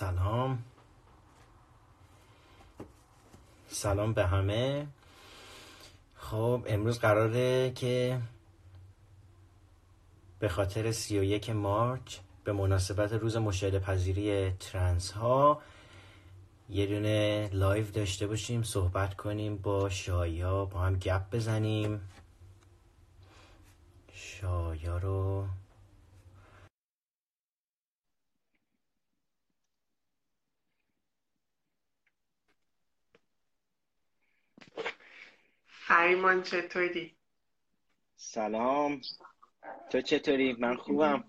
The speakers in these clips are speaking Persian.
سلام. سلام به همه. خب امروز قراره که به خاطر سی و یک March به مناسبت روز مشاهده پذیری ترنس ها یه دونه live داشته باشیم صحبت کنیم با شایا با هم گپ بزنیم. شایا رو فریمان چطوری؟ سلام. تو چطوری؟ من خوبم.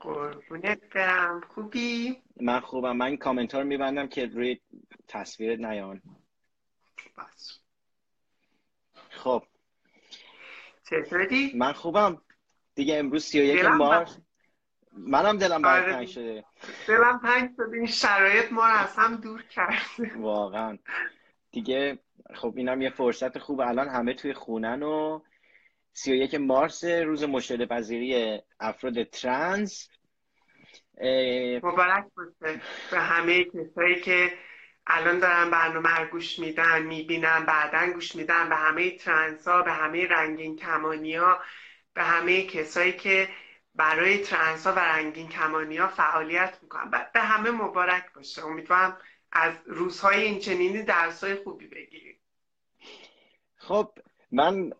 قربونت برم. خوبی؟ من خوبم. من این کامنت رو میبندم که روی تصویرت نیان. بس خب. چطوری؟ من خوبم. دیگه امروز سی و یک مارچ منم دلم برای آره. تنگ شده. دلم تنگ شده. این شرایط ما رو از هم دور کرده. واقعا. دیگه خب اینم یه فرصت خوب. الان همه توی خونه‌ن و سی و یک مارس روز مشاهده پذیری افراد ترنس مبارک باشه به همه کسایی که الان دارن برنامه رو گوش میدن می‌بینن بعدا گوش میدن. به همه ترنس ها به همه رنگین کمانی ها به همه کسایی که برای ترنس ها و رنگین کمانی ها فعالیت می‌کنن. به همه مبارک باشه. امیدوارم از روزهای این چنینی درسای خوبی بگیریم. خب من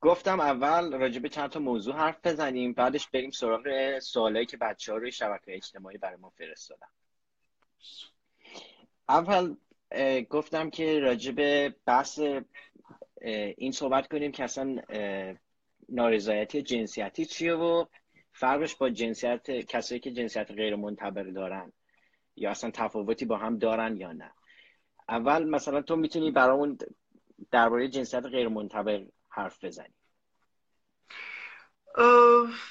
گفتم اول راجع به چند تا موضوع حرف بزنیم بعدش بریم سراغ سوالایی که بچه ها روی شبکه اجتماعی برای ما فرستادن. اول گفتم که راجع به بحث این صحبت کنیم که اصلا نارضایتی جنسیتی چیه و فرقش با جنسیت کسایی که جنسیت غیر منتبر دارن. یا اصلا تفاوتی با هم دارن یا نه. اول مثلا تو می‌تونی برامون درباره جنسیت غیر منتبر حرف بزنی.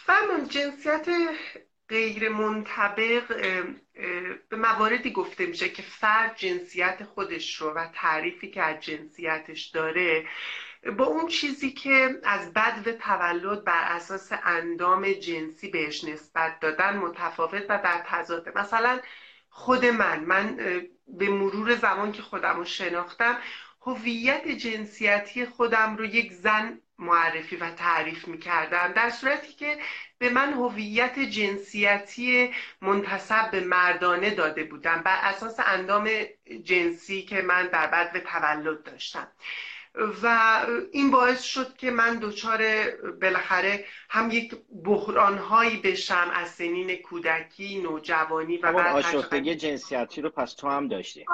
فرمان جنسیت غیر منطبق به مواردی گفته میشه که فرد جنسیت خودش رو و تعریفی که از جنسیتش داره با اون چیزی که از بد و تولد بر اساس اندام جنسی بهش نسبت دادن متفاوت و در تضاده. مثلا خود من من به مرور زمان که خودم رو شناختم هویت جنسیتی خودم رو یک زن معرفی و تعریف می کردم در صورتی که به من هویت جنسیتی منتسب به مردانه داده بودم بر اساس اندام جنسی که من در بعد به تولد داشتم. و این باعث شد که من دچار بالاخره هم یک بحرانهایی بشم از سنین کودکی نوجوانی و بعد آشفتگی جنسیتی رو پس تو هم داشتی.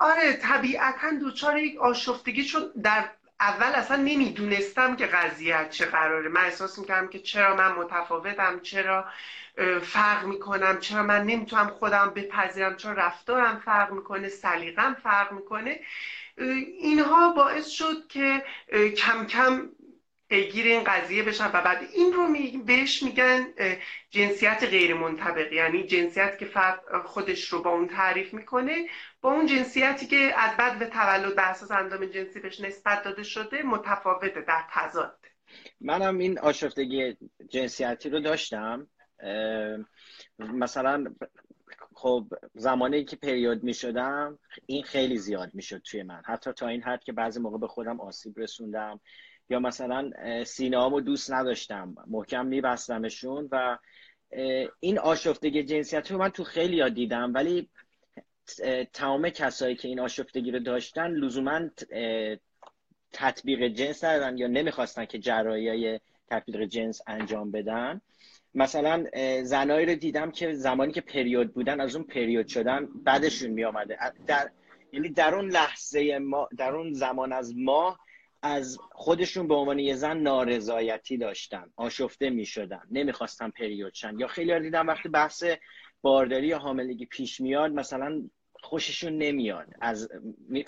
آره طبیعتا دچار یک آشفتگی چون در اول اصلا نمی‌دونستم که قضیه چه قراره. من احساس می‌کردم که چرا من متفاوتم چرا فرق می‌کنم چرا من نمی‌تونم خودم بپذیرم چرا رفتارم فرق می‌کنه سلیقم فرق می‌کنه. اینها باعث شد که کم کم پیگیر این قضیه بشن و بعد این رو می- بهش میگن جنسیت غیر منطبق یعنی جنسیت که فرد خودش رو با اون تعریف می‌کنه با اون جنسیتی که از بد به تولد بر اساس اندام جنسی بهش نسبت داده شده متفاوته در تضاد. منم این آشفتگی جنسیتی رو داشتم. مثلا خب زمانی که پریود می شدم این خیلی زیاد می شد توی من. حتی تا این حد که بعضی موقع به خودم آسیب رسوندم یا مثلا سینه هامو دوست نداشتم. محکم میبستمشون و این آشفتگی جنسیتی رو من تو خیلی یاد دیدم. ولی تمام کسایی که این آشفتگی رو داشتن لزوما تطبیق جنس ندادن یا نمی‌خواستن که جراحی های تطبیق جنس انجام بدن. مثلا زنایی رو دیدم که زمانی که پریود بودن از اون پریود شدن بعدشون می آمده در یعنی در اون لحظه ما در اون زمان از ما از خودشون به عنوان یه زن نارضایتی داشتن آشفته می شدن نمی‌خواستن پریود شن. یا خیلی ها دیدم وقتی بحث بارداری یا حاملگی پیش میاد مثلا خوششون نمیاد. از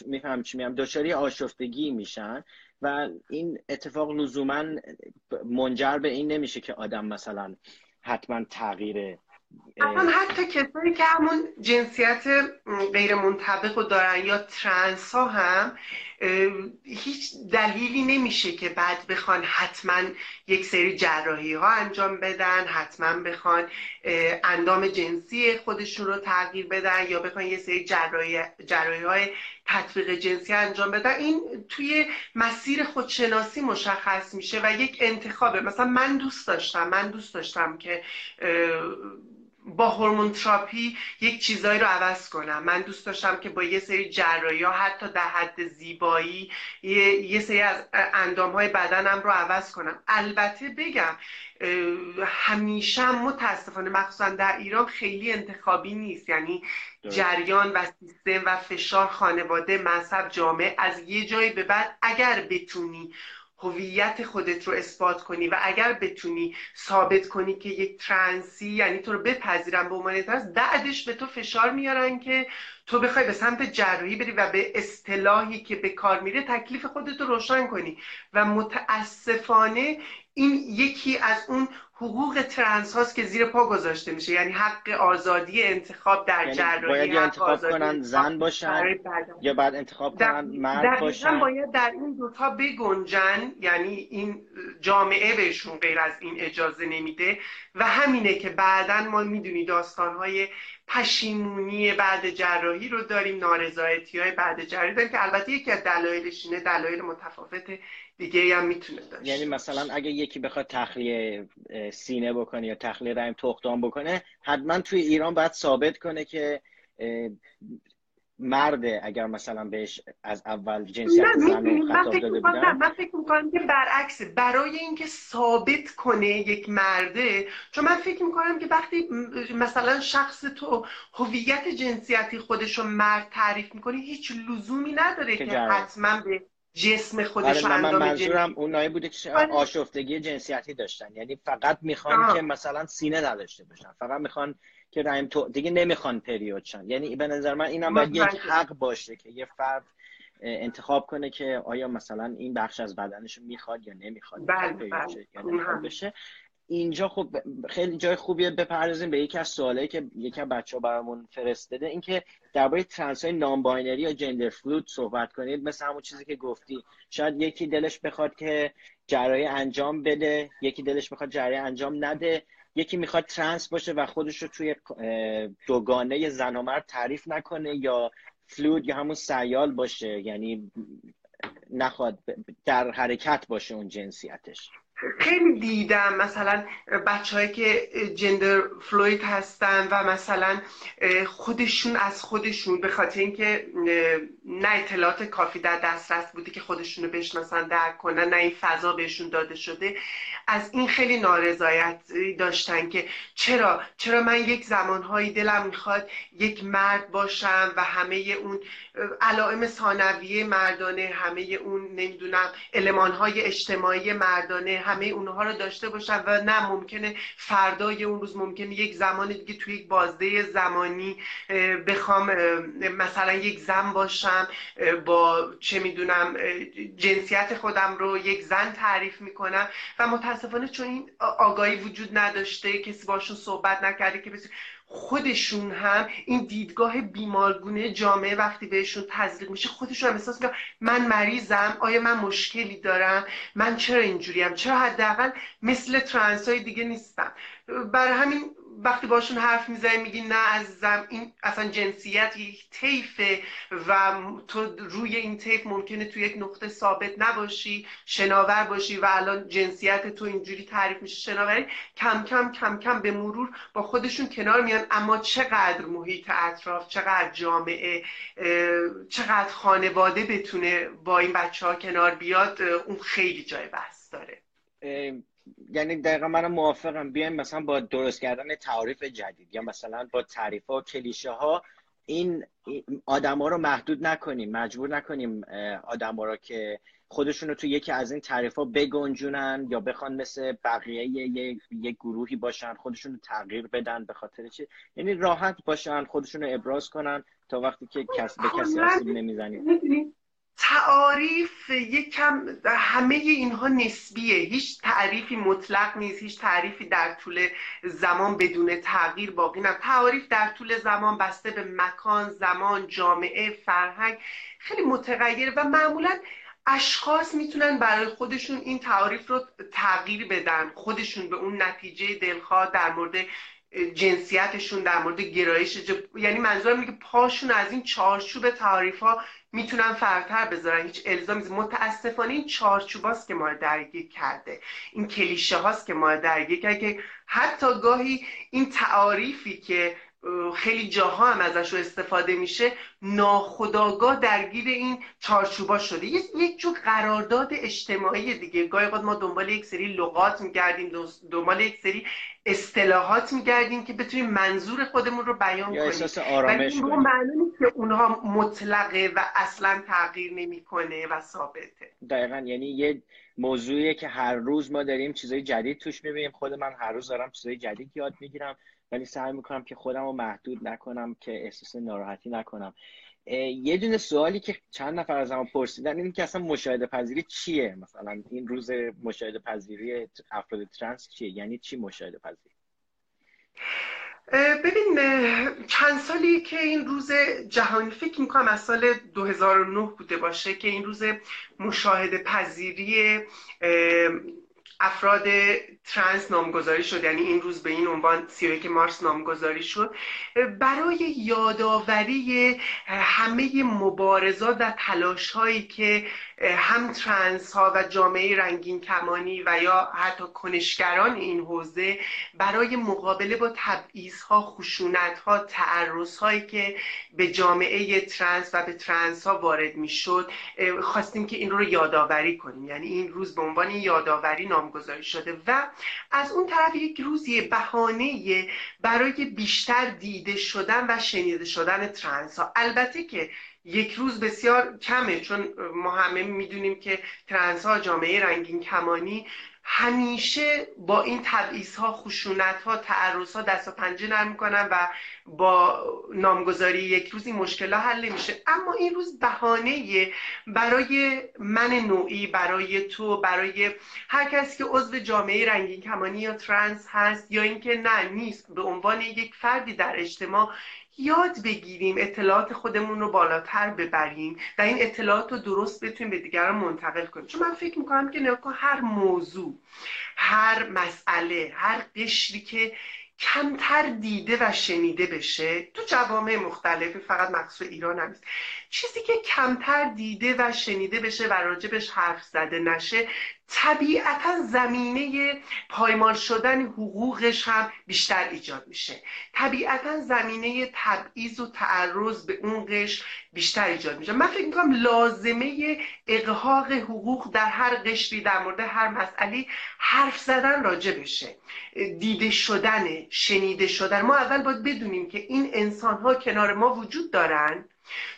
میفهم چی میگم؟ دچار آشفتگی میشن. و این اتفاق لزوما منجر به این نمیشه که آدم مثلا حتما تغییر اصلا حتی کسایی که همون جنسیت غیر منطبق رو دارن یا ترنس ها هم هیچ دلیلی نمیشه که بعد بخوان حتما یک سری جراحی ها انجام بدن حتما بخوان اندام جنسی خودشون رو تغییر بدن یا بخوان یه سری جراحی, جراحی های تطبیق جنسی انجام بدن. این توی مسیر خودشناسی مشخص میشه و یک انتخابه. مثلا من دوست داشتم من دوست داشتم که با hormone therapy یک چیزایی رو عوض کنم. من دوست داشتم که با یه سری جراحی ها حتی در حد زیبایی یه سری از اندام های بدنم رو عوض کنم. البته بگم همیشه متاسفانه مخصوصا در ایران خیلی انتخابی نیست. یعنی جریان و سیستم و فشار خانواده مذهب جامعه از یه جایی به بعد اگر بتونی هویت خودت رو اثبات کنی و اگر بتونی ثابت کنی که یک ترنسی یعنی تو رو بپذیرن به عنوان ترنس بعدش به تو فشار میارن که تو بخوای به سمت جراحی بری و به اصطلاحی که به کار میره تکلیف خودت رو روشن کنی. و متاسفانه این یکی از اون حقوق ترنس هاست که زیر پا گذاشته میشه. یعنی حق آزادی انتخاب در یعنی جراحی باید یا انتخاب کنن زن باشن یا بعد انتخاب کنن مرد باشن؟ باید در این دوتا بگنجن یعنی این جامعه بهشون غیر از این اجازه نمیده. و همینه که بعدا ما می‌دونی داستانهای پشیمونی بعد جراحی رو داریم نارضایتی های بعد جراحی داریم که البته یکی از دلایلش اینه دلایل متفاوت دیگه هم می‌تونه داشت یعنی مثلا اگه یکی بخواد تخلیه سینه بکنه یا تخلیه رحم تختان بکنه حتما توی ایران باید ثابت کنه که مرده اگر مثلا بهش از اول جنسیت زن خطاب داده بودن. من فکر می‌کنم که برعکس برای اینکه ثابت کنه یک مرده چون من فکر می‌کنم که وقتی مثلا شخص تو هویت جنسیتی خودش رو مرد تعریف می‌کنه هیچ لزومی نداره که, که حتما به جسم خودش آره من منظورم اونایی بوده که آره. آشفتگی جنسیتی داشتن. یعنی فقط می‌خوان که مثلا سینه نداشته باشن. فقط می‌خوان که رحم تو دیگه نمی‌خوان پریود شن. یعنی به نظر من اینم باید یک حق باشه که یه فرد انتخاب کنه که آیا مثلا این بخش از بدنش می‌خواد یا نمی‌خواد بله بله. یا بشه. اینجا خب خیلی جای خوبیه بپردازیم به یکی از سوالایی که یکی از بچه ها برامون فرستاده اینکه درباره ترنس های non-binary یا gender fluid صحبت کنید. مثل همون چیزی که گفتی شاید یکی دلش بخواد که جراحی انجام بده یکی دلش بخواد جراحی انجام نده یکی می‌خواد ترنس باشه و خودش رو توی دوگانه زن و مرد تعریف نکنه یا fluid یا همون سیال باشه یعنی نخواد در حرکت باشه اون جنسیتش. خیلی دیدم مثلا بچههایی که جندر فلوید هستن و مثلا خودشون از خودشون به خاطر اینکه نه اطلاعات کافی در دسترس بوده که خودشون رو مثلا درک کنن نه این فضا بهشون داده شده. از این خیلی نارضایت داشتن که چرا چرا من یک زمانهایی دلم می‌خواد یک مرد باشم و همه اون علائم ثانویه مردانه همه اون نمی‌دونم المانهای اجتماعی مردانه همه اونها رو داشته باشم و نه ممکنه فردای اون روز ممکنه یک زمان دیگه توی یک بازده زمانی بخوام مثلا یک زن باشم با چه می‌دونم جنسیت خودم رو یک زن تعریف می‌کنم. و متاسفانه چون این آگاهی وجود نداشته کسی باشون صحبت نکرده که خودشون هم این دیدگاه بیمارگونه جامعه وقتی بهشون تزریق میشه خودشون هم احساس می‌کنن من مریضم آیا من مشکلی دارم؟ من چرا اینجوریم؟ چرا حداقل مثل ترنس های دیگه نیستم؟ برای همین وقتی باشون حرف می‌زنی میگی نه عزیزم این اصلا جنسیت یک طیفه و تو روی این طیف ممکنه تو یک نقطه ثابت نباشی شناور باشی و الان جنسیت تو اینجوری تعریف میشه شناوری. کم کم کم کم به مرور با خودشون کنار میان. اما چقدر محیط اطراف چقدر جامعه چقدر خانواده بتونه با این بچه ها کنار بیاد اون خیلی جای بحث داره. یعنی دقیقا من موافقم. بیایم مثلا با درست کردن تعریف جدید یا مثلا با تعریف ها و کلیشه ها این آدم ها رو محدود نکنیم مجبور نکنیم آدم ها رو که خودشون رو تو یکی از این تعریف ها بگنجونن یا بخوان مثل بقیه یک گروهی باشن خودشون رو تغییر بدن به خاطر چی؟ یعنی راحت باشن خودشون رو ابراز کنن تا وقتی که کس به کسی آسیب نمی‌زنید تعاریف یکم همه اینها نسبیه. هیچ تعریفی مطلق نیست هیچ تعریفی در طول زمان بدون تغییر باقی نه تعاریف در طول زمان بسته به مکان زمان جامعه فرهنگ خیلی متغیره و معمولا اشخاص می‌تونن برای خودشون این تعاریف رو تغییر بدن. خودشون به اون نتیجه دلخواه در مورد جنسیتشون در مورد گرایش یعنی منظورم اینه که پاشون از این چارچوب تعاریف ها می‌تونن فرتر بذارن. هیچ الزامی متاسفانه این چارچوباست که ما درگیر کرده. این کلیشه هاست که ما درگیر کرده که حتی گاهی این تعاریفی که خیلی جاها هم ازش رو استفاده میشه. ناخداگاه درگیر این چارچوبا شده. یک جور قرارداد اجتماعی دیگه. گاهی ما دنبال یک سری لغات میگردیم دنبال یک سری اصطلاحات میگردیم که بتونیم منظور خودمون رو بیان یا کنیم. احساس آرامش معنی که اونها مطلقه و اصلا تغییر نمی‌کنه و ثابته. دقیقا. یعنی یه موضوعیه که هر روز ما داریم چیزای جدید توش می‌بینیم. خود من هر روز دارم چیزای جدید یاد می‌گیرم. ولی سعی می‌کنم که خودم رو محدود نکنم که احساس ناراحتی نکنم. یه دونه سوالی که چند نفر از ما پرسیدن این که اصلا مشاهده پذیری چیه؟ مثلا این روز مشاهده پذیری افراد ترنس چیه؟ یعنی چی مشاهده پذیری ببین چند سالی که این روز جهانی فکر می‌کنم از سال 2009 بوده باشه که این روز مشاهده پذیری افراد ترنس نامگذاری شد یعنی این روز به این عنوان 31 مارس نامگذاری شد. برای یادآوری همه مبارزات و تلاش هایی که هم ترنس ها و جامعه رنگین کمانی و یا حتی کنشگران این حوزه برای مقابله با تبعیض ها خشونت ها تعرض هایی که به جامعه ترنس و به ترنس ها وارد می‌شد خواستیم که این رو یادآوری کنیم. یعنی این روز به عنوان یادآوری نامگذاری شده و از اون طرف یک روزی بهانه برای بیشتر دیده شدن و شنیده شدن ترنس ها البته که یک روز بسیار کمه چون ما همه می‌دونیم که ترنس ها جامعه رنگین کمانی همیشه با این تبعیض ها خشونت ها تعرض ها دست و پنجه نرم می‌کنن و با نامگذاری یک روز این مشکل ها حل میشه اما این روز بهانه برای من نوعی برای تو برای هر کسی که عضو جامعه رنگین کمانی یا ترنس هست یا اینکه نه نیست به عنوان یک فردی در اجتماع یاد بگیریم اطلاعات خودمون رو بالاتر ببریم و این اطلاعات رو درست بتونیم به دیگران منتقل کنیم. چون من فکر می‌کنم که نگاه هر موضوع هر مسئله هر قشری که کمتر دیده و شنیده بشه تو جوامع مختلفی فقط مخصوص ایران هم چیزی که کمتر دیده و شنیده بشه و راجبش حرف زده نشه طبیعتا زمینه پایمال شدن حقوقش هم بیشتر ایجاد میشه. طبیعتا زمینه تبعیض و تعرض به اون قش بیشتر ایجاد میشه. من فکر می‌کنم لازمه اقحاق حقوق در هر قشری در مورد هر مسئله حرف زدن راجع بشه. دیده شدن شنیده شدن. ما اول باید بدونیم که این انسان ها کنار ما وجود دارن.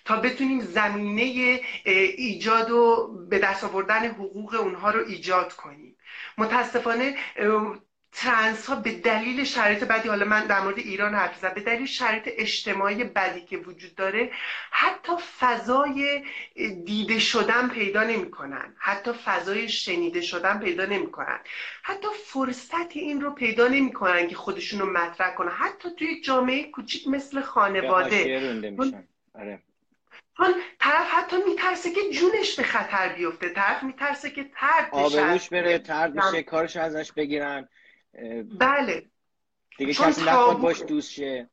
تا بتونیم زمینه ایجاد و به دست آوردن حقوق اونها رو ایجاد کنیم. متاسفانه ترنس ها به دلیل شرایط بدی حالا من در مورد ایران حرف زدم به دلیل شرایط اجتماعی بدی که وجود داره حتی فضای دیده شدن پیدا نمی‌کنن. حتی فضای شنیده شدن پیدا نمی‌کنن. حتی فرصت این رو پیدا نمی‌کنن که خودشون رو مطرح کنن. حتی توی جامعه کوچیک مثل خانواده. آره. چون طرف حتی میترسه که جونش به خطر بیفته. طرف میترسه که ترد آبروش بره ترد بشه کارش ازش بگیرن. بله. دیگه کسی نخواد باش دوست شه.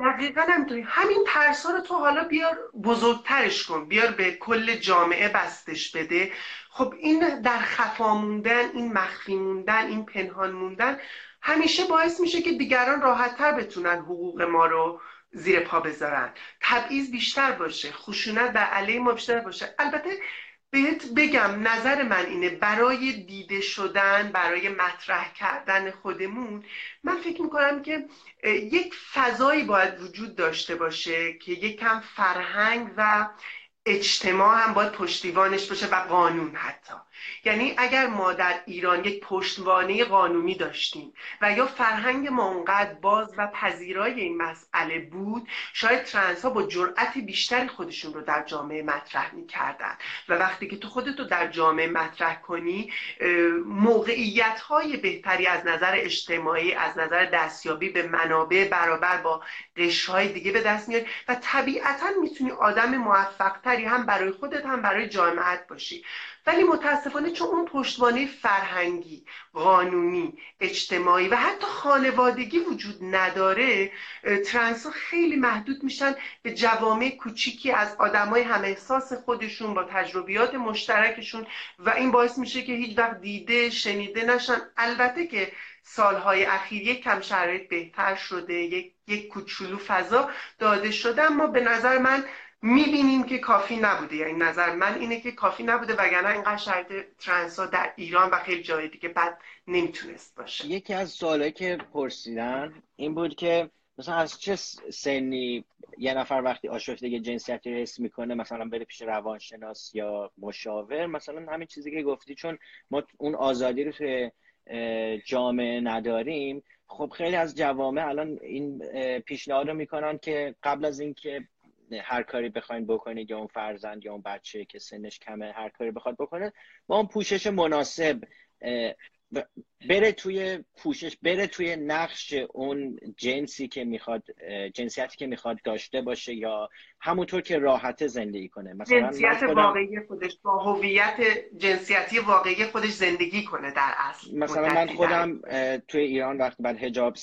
دقیقا همینطوری. همین ترس رو تو حالا بیار بزرگترش کن. بیار به کل جامعه بستش بده. خب این در خفا موندن این مخفی موندن این پنهان موندن همیشه باعث میشه که دیگران راحتتر بتونن حقوق ما رو زیر پا بذارن. تبعیض بیشتر باشه خشونت بر علیه ما بیشتر باشه. البته بهت بگم نظر من اینه برای دیده شدن برای مطرح کردن خودمون من فکر می‌کنم که یک فضایی باید وجود داشته باشه که یک کم فرهنگ و اجتماع هم باید پشتیبانش باشه و قانون حتی. یعنی اگر ما در ایران یک پشتوانه قانونی داشتیم و یا فرهنگ ما اونقدر باز و پذیرای این مسئله بود شاید ترنس ها با جرأت بیشتری خودشون رو در جامعه مطرح می‌کردن. و وقتی که تو خودت رو در جامعه مطرح کنی موقعیت های بهتری از نظر اجتماعی از نظر دستیابی به منابع برابر با قشرهای دیگه به دست میاری و طبیعتا می‌تونی آدم موفق تری هم برای خودت هم برای جامعت باشی. ولی متاسفانه چون اون پشتوانه فرهنگی قانونی اجتماعی و حتی خانوادگی وجود نداره ترنس خیلی محدود میشن به جوامع کوچیکی از آدمای هم احساس خودشون با تجربیات مشترکشون و این باعث میشه که هیچ وقت دیده شنیده نشن. البته که سالهای اخیر یک کم شرایط بهتر شده یک, یک کوچولو فضا داده شده اما به نظر من می‌بینیم که کافی نبوده. یعنی نظر من اینه که کافی نبوده وگرنه اینقدر شرایط ترنسا در ایران و خیلی جای دیگه بد نمی‌تونست باشه. یکی از سوالایی که پرسیدن این بود که مثلا از چه سنی یه نفر وقتی آشفتگی جنسیتی حس می‌کنه مثلا بره پیش روانشناس یا مشاور مثلا همین چیزی که گفتی چون ما اون آزادی رو توی جامعه نداریم. خب خیلی از جوامع الان این پیشنهاد رو می‌کنن که قبل از اینکه هر کاری بخواین بکنید یا اون فرزند یا اون بچه که سنش کمه هر کاری بخواد بکنه. با اون پوشش مناسب بره توی پوشش بره توی نقش اون جنسی که می‌خواد جنسیتی که می‌خواد داشته باشه یا همونطور که راحت زندگی کنه. مثلا جنسیت واقعی خودش با هویت جنسیتی واقعی خودش زندگی کنه در اصل. مثلا من خودم توی ایران وقتی بعد هجاب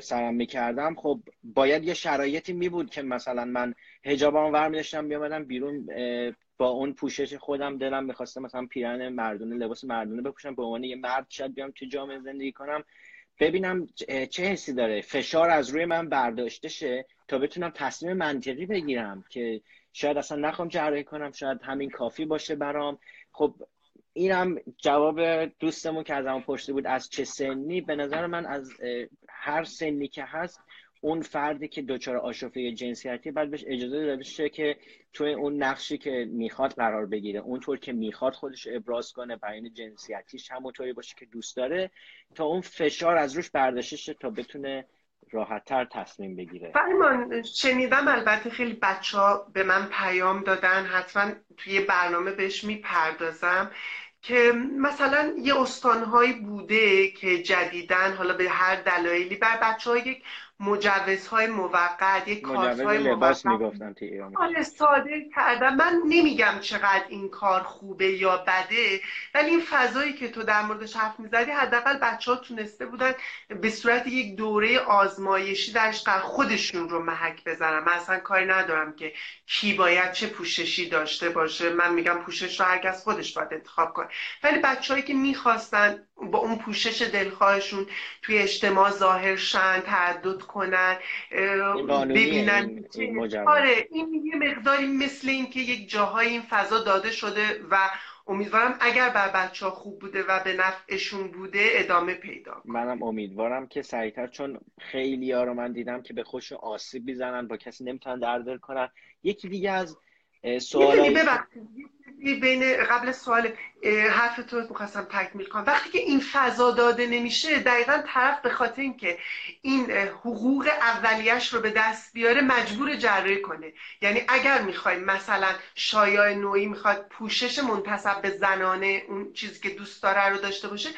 سرم می‌کردم. خب باید یه شرایطی میبود که مثلا من هجابم ور میداشتم بیامدم بیرون با اون پوشش خودم دلم می‌خواستم مثلا پیرن مردونه لباس مردونه بپوشم به عنوان یه مرد شاید بیام تو جامعه زندگی کنم. ببینم چه حسی داره. فشار از روی من برداشته شه تا بتونم تصمیم منطقی بگیرم که شاید اصلا نخوام جراحی کنم شاید همین کافی باشه برام. خب اینم جواب دوستمون که از همون پشتی بود از چه سنی. به نظر من از هر سنی که هست اون فردی که دچار آشفته جنسیتی بعد بهش اجازه داده شه که توی اون نقشی که می‌خواد قرار بگیره. اونطور که می‌خواد خودش ابراز کنه بیان جنسیتیش همونطوری باشه که دوست داره تا اون فشار از روش برداشته تا بتونه راحتتر تصمیم بگیره. من شنیدم البته خیلی بچه ها به من پیام دادن حتما توی برنامه بهش می‌پردازم که مثلا یه استانهایی بوده که جدیدن حالا به هر دلایلی بر بچه ها یک مجوزهای موقت یک کارتهای لباس می‌گفتن تو ایران آره ساده کردم من نمیگم چقدر این کار خوبه یا بده ولی این فضایی که تو در موردش حرف می‌زدی حداقل بچه ها تونسته بودن به صورت یک دوره آزمایشی درش خودشون رو محک بزنم من اصلا کاری ندارم که کی باید چه پوششی داشته باشه. من میگم پوشش رو هرکس خودش باید انتخاب کنه. ولی بچههایی که می‌خواستن با اون پوشش دلخواهشون توی اجتماع ظاهر شن تعدد کنن ببینن این آره این یه مقداری مثل اینکه یک جاهای این فضا داده شده و امیدوارم اگر بر بچه ها خوب بوده و به نفعشون بوده ادامه پیدا منم امیدوارم که سریعتر چون خیلی ها رو من دیدم که به خوش آسیب بیزنن با کسی نمی‌تونن دردر کنن. یکی دیگه از سوال بین قبل سوال حرف تو می‌خواستم تکمیل کنم. وقتی که این فضا داده نمیشه دقیقا طرف به خاطر اینکه این حقوق اولیش رو به دست بیاره مجبور جراحی کنه. یعنی اگر می‌خوایم مثلا شایع نوعی می‌خواد پوشش منتصب به زنانه اون چیزی که دوست داره رو داشته باشه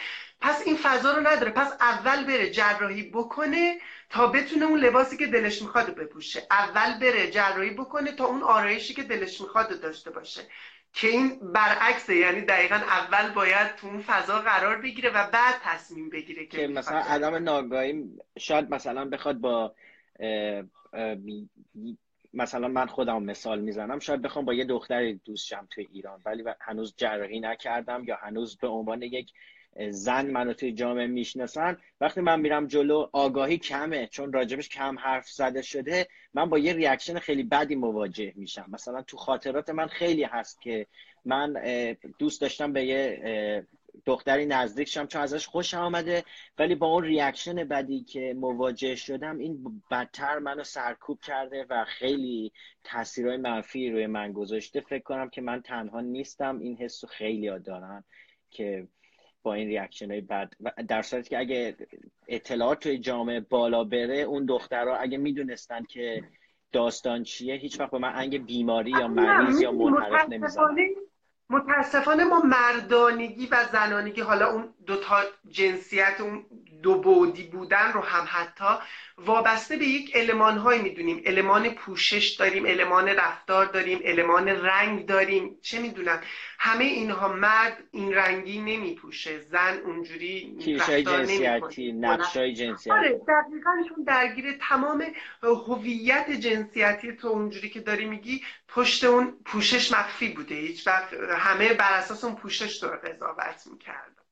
پس این فضا رو نداره. پس اول بره جراحی بکنه تا بتونه اون لباسی که دلش می‌خواد بپوشه. اول بره جراحی بکنه تا اون آرایشی که دلش می‌خواد داشته باشه. که این برعکسه یعنی دقیقا اول باید تو اون فضا قرار بگیره و بعد تصمیم بگیره که, مثلا عدم ناگاهی شاید مثلا بخواد با مثلا من خودم مثال می‌زنم شاید بخوام با یه دختری دوست شم توی ایران ولی هنوز جراحی نکردم یا هنوز به عنوان یک زن منو توی جامعه می‌شناسن. وقتی من میرم جلو آگاهی کمه. چون راجبش کم حرف زده شده من با یه reaction خیلی بدی مواجه میشم. مثلا تو خاطرات من خیلی هست که من دوست داشتم به یه دختری نزدیک شم چون ازش خوشم اومده. ولی با اون reaction بدی که مواجه شدم این بدتر منو سرکوب کرده و خیلی تاثیرهای منفی روی من گذاشته. فکر کنم که من تنها نیستم. این حس خیلی دارن که با این ریاکشن های بد در صورتی که اگه اطلاعات توی جامعه بالا بره اون دخترها اگه می‌دونستن که داستان چیه هیچ وقت به من انگ بیماری یا مریض یا منحرف نمی‌زنن. متاسفانه ما مردانگی و زنانگی حالا اون دوتا جنسیت اون دو بودی بودن رو هم حتی وابسته به یک علمان های می‌دونیم. علمان پوشش داریم علمان رفتار داریم علمان رنگ داریم. چه می‌دونم؟ همه اینها مرد این رنگی نمیپوشه. زن اونجوری رفتار جنسیتی نقشای جنسیتی. آره دقیقا درگیر تمام هویت جنسیتی تو اونجوری که داری میگی پشت اون پوشش مخفی بوده. هیچ وقت همه بر اساس اون پوشش رو قضاوت می‌کرد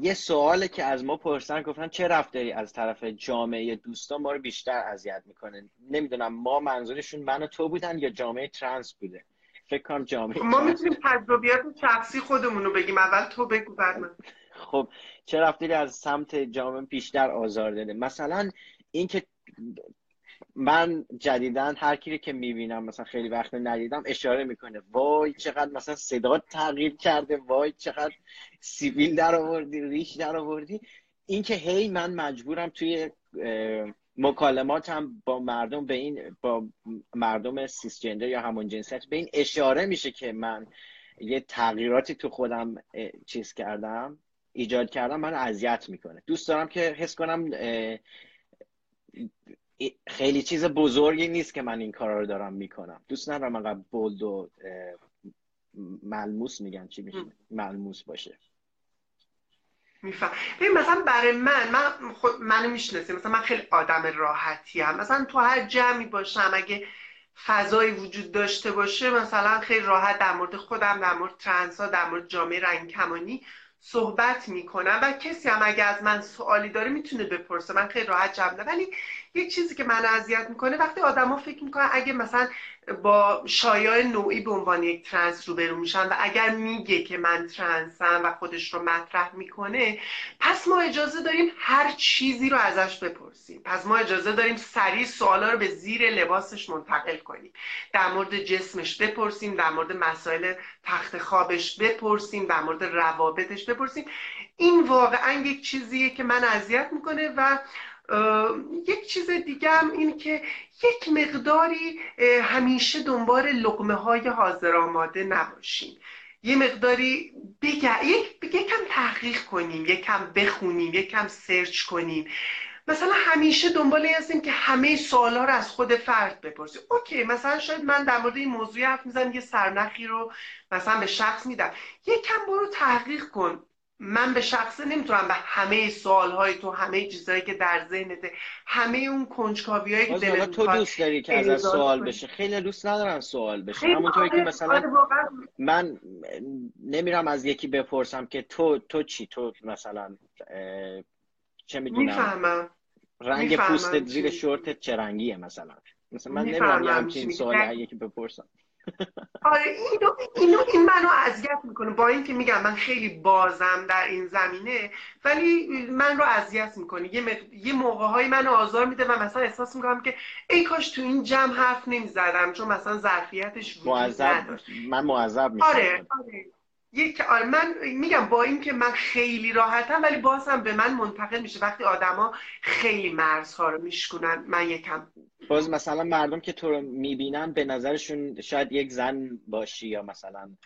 یه سواله که از ما پرسن گفتن چه رفتاری از طرف جامعه دوستان ما رو بیشتر اذیت می‌کنه؟ نمی‌دونم ما منظورشون من و تو بودن یا جامعه ترنس بوده؟ فکر کنم جامعه ما می‌تونیم تجربیات شخصی خودمون رو بگیم. اول تو بگو بعد من. خب چه رفتاری از سمت جامعه بیشتر آزار داده؟ مثلا اینکه من جدیدا هر کی که می‌بینم مثلا خیلی وقت ندیدم اشاره می‌کنه. وای چقدر مثلا صدا تغییر کرده وای چقدر سیویل در آوردی ریش در آوردی این که هی من مجبورم توی مکالماتم با مردم به این با مردم سیسجندر یا همون جنسیت به این اشاره میشه که من یه تغییراتی تو خودم چیز کردم ایجاد کردم من اذیت می‌کنه. دوست دارم که حس کنم خیلی چیز بزرگی نیست که من این کارا رو دارم می‌کنم. دوست ندارم انقدر بولد و ملموس میگن چی میشه؟ ملموس باشه. میفهم. ببین مثلا برای من من خود منو می‌شناسی مثلا من خیلی آدم راحتی هم مثلا تو هر جمعی باشم اگه فضایی وجود داشته باشه مثلا خیلی راحت در مورد خودم در مورد ترنس ها در مورد جامعه رنگ کمانی صحبت می‌کنم. و کسی هم اگه از من سوالی داره می‌تونه بپرسه. من خیلی راحت جواب ولی یک چیزی که من اذیت می‌کنه وقتی آدما فکر می‌کنن اگه مثلا با شایع نوعی به عنوان یک ترنس روبرو میشن و اگر میگه که من ترنسم و خودش رو مطرح می‌کنه پس ما اجازه داریم هر چیزی رو ازش بپرسیم. پس ما اجازه داریم سریع سوالا رو به زیر لباسش منتقل کنیم. در مورد جسمش بپرسیم در مورد مسائل تخت خوابش بپرسیم در مورد روابطش بپرسیم. این واقعا یک چیزیه که من اذیت می‌کنه و یک چیز دیگه هم این که یک مقداری همیشه دنبال لقمه های حاضر آماده نباشیم. یه مقداری بگه یک یکم تحقیق کنیم یکم بخونیم یکم سرچ کنیم. مثلا همیشه دنبال این هستیم که همه سوالا رو از خود فرد بپرسیم. اوکی مثلا شاید من در مورد این موضوع حرف می‌زنم یه سرنخی رو مثلا به شخص میدم. یکم برو تحقیق کن. من به شخصه نمی‌تونم به همه سوالهای تو همه چیزهایی که در ذهنته همه اون کنجکاوی هایی که دلت تو دوست داری که از سوال بشه. خیلی دوست ندارم سوال بشه. همونطوری که آره، مثلا آره من نمیرم از یکی بپرسم که تو تو چی؟ تو مثلا چه می‌دونم؟ می‌فهمم. رنگ پوست زیر شورتت چه رنگیه مثلا؟ مثلا من نمیرم یه همچین سوالی یکی بپرسم. آره اینو, اینو این منو اذیت می‌کنه. با اینکه میگم من خیلی بازم در این زمینه ولی من رو اذیت می‌کنه. یه, مق... یه موقع های منو آزار میده و مثلا احساس می‌کنم که ای کاش تو این جمع حرف نمی‌زدم چون مثلا ظرفیتش وجود نداشت. من معذب میشم. آره آره. یک آره من میگم با اینکه من خیلی راحتم ولی باز هم به من منتقل میشه. وقتی آدما خیلی مرزها رو میشکنن من یکم باز مثلا مردم که تو رو می‌بینن به نظرشون شاید یک زن باشی یا مثلا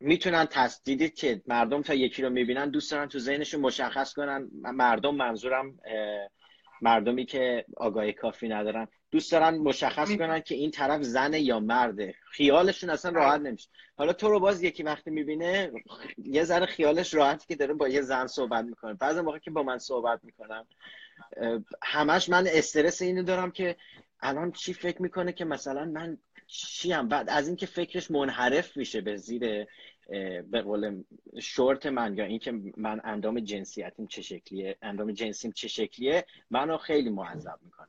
می‌تونن تصدیدی که مردم تا یکی رو می‌بینن دوست دارن تو ذهنشون مشخص کنن. مردم منظورم مردمی که آگاهی کافی ندارن. دوست دارن مشخص کنن که این طرف زنه یا مرده. خیالشون اصلا راحت نمیشه. حالا تو رو باز یکی وقتی می‌بینه یه ذره خیالش راحتی که داره با یه زن صحبت می‌کنه. بعضی موقع که با من صحبت می‌کنم همش من استرس اینو دارم که الان چی فکر می‌کنه که مثلا من چیم؟ بعد از اینکه فکرش منحرف میشه به زیر به قول شورت من یا اینکه من اندام جنسیتیم چه شکلیه اندام جنسیم چه شکلیه منو خیلی معذب می‌کنه.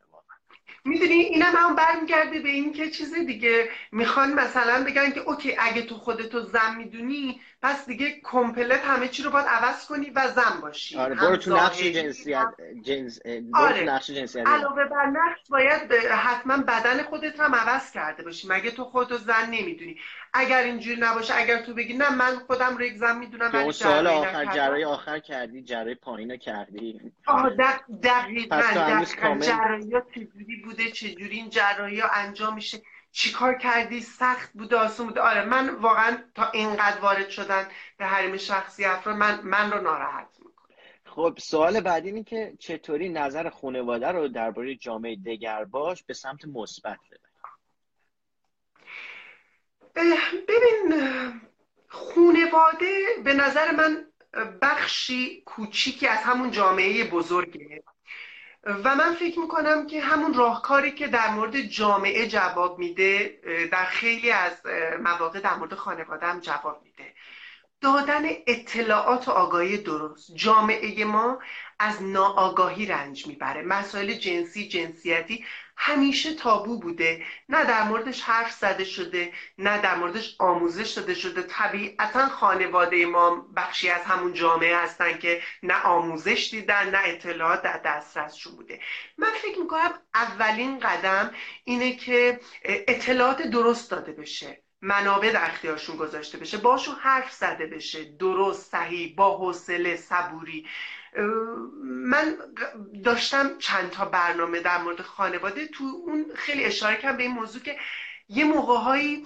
می‌دونی اینم هم برمیگرده به این که چیز دیگه. می‌خوان مثلا بگن که اوکی اگه تو خودتو زن می‌دونی پس دیگه کمپلت همه چی رو باید عوض کنی و زن باشی. آره برو تو نقش جنسیت جنس آره. نقش جنسیت علاوه بر نقش باید حتما بدن خودت هم عوض کرده باشی. مگه تو خودتو زن نمی‌دونی؟ اگر اینجوری نباشه اگر تو بگی نه من خودم رگزم می‌دونم اون سوال آخر جرای آخر کردی جرای پایین کردی. آه دقیقا دقیقا جرایی ها چجوری بوده چجوری این جرایی ها انجام میشه چیکار کردی؟ سخت بوده آسون بوده آره من واقعا تا اینقدر وارد شدن به حریم شخصی افراد من من رو ناراحت می‌کنه خب سوال بعدی اینه که چطوری نظر خانواده رو درباره جامعه دگر باش به سمت مثبت بده ببین خونواده به نظر من بخشی کوچیکی از همون جامعه بزرگه. و من فکر می‌کنم که همون راهکاری که در مورد جامعه جواب میده در خیلی از مواقع در مورد خانواده هم جواب میده. دادن اطلاعات و آگاهی درست. جامعه ما از ناآگاهی رنج می‌بره. مسائل جنسی جنسیتی همیشه تابو بوده. نه در موردش حرف زده شده نه در موردش آموزش داده شده. طبیعتا خانواده ما بخشی از همون جامعه هستن که نه آموزش دیدن نه اطلاعات در دسترسشون بوده. من فکر می‌کنم اولین قدم اینه که اطلاعات درست داده بشه منابع در اختیارشون گذاشته بشه باشون حرف زده بشه. درست صحیح با حوصله صبوری. من داشتم چند تا برنامه در مورد خانواده تو اون خیلی اشاره کردم به این موضوع که یه موقعهایی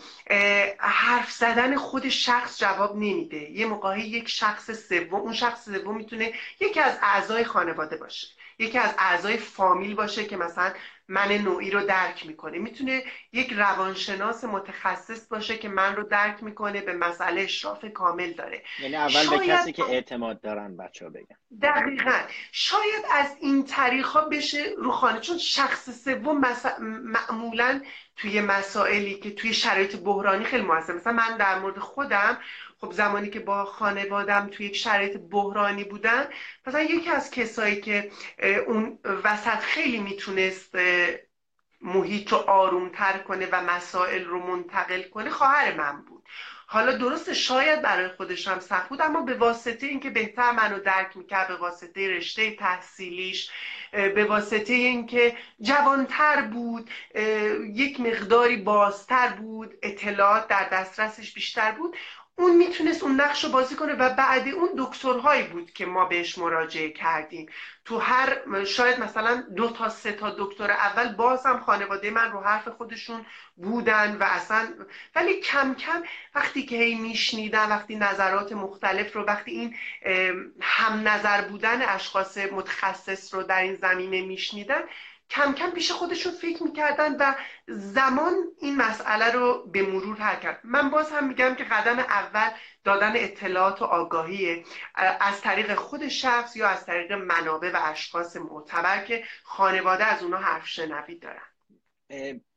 حرف زدن خود شخص جواب نمیده. یه موقعهایی یک شخص سوم اون شخص سوم می‌تونه یکی از اعضای خانواده باشه. یکی از اعضای فامیل باشه که مثلا من نوعی رو درک می‌کنه. می‌تونه یک روانشناس متخصص باشه که من رو درک می‌کنه به مسئله اشراف کامل داره. یعنی اول به کسی که اعتماد دارن بچه ها بگن. دقیقا. شاید از این طریق ها بشه روخانه چون شخص سوم معمولا توی مسائلی که توی شرایط بحرانی خیلی موثر. مثلا من در مورد خودم خب زمانی که با خانوادم توی یک شرایط بحرانی بودن مثلا یکی از کسایی که اون وسط خیلی می‌تونست محیط رو آرومتر کنه و مسائل رو منتقل کنه خواهر من بود. حالا درست شاید برای خودش هم سخت بود اما به واسطه اینکه بهتر منو درک می‌کرد به واسطه رشته تحصیلیش به واسطه اینکه جوانتر بود یک مقداری بازتر بود اطلاعات در دسترسش بیشتر بود. اون می‌تونست اون نقش رو بازی کنه و بعد اون دکترهایی بود که ما بهش مراجعه کردیم. تو هر شاید مثلا دو تا سه تا دکتر اول باز هم خانواده من رو حرف خودشون بودن و اصلا ولی کم کم وقتی که هی میشنیدن وقتی نظرات مختلف رو وقتی این هم نظر بودن اشخاص متخصص رو در این زمینه میشنیدن کم کم پیش خودشون فکر می‌کردن و زمان این مسئله رو به مرور حل کرد. من باز هم میگم که قدم اول دادن اطلاعات و آگاهی از طریق خود شخص یا از طریق منابع و اشخاص معتبر که خانواده از اونا حرف شنوی دارن.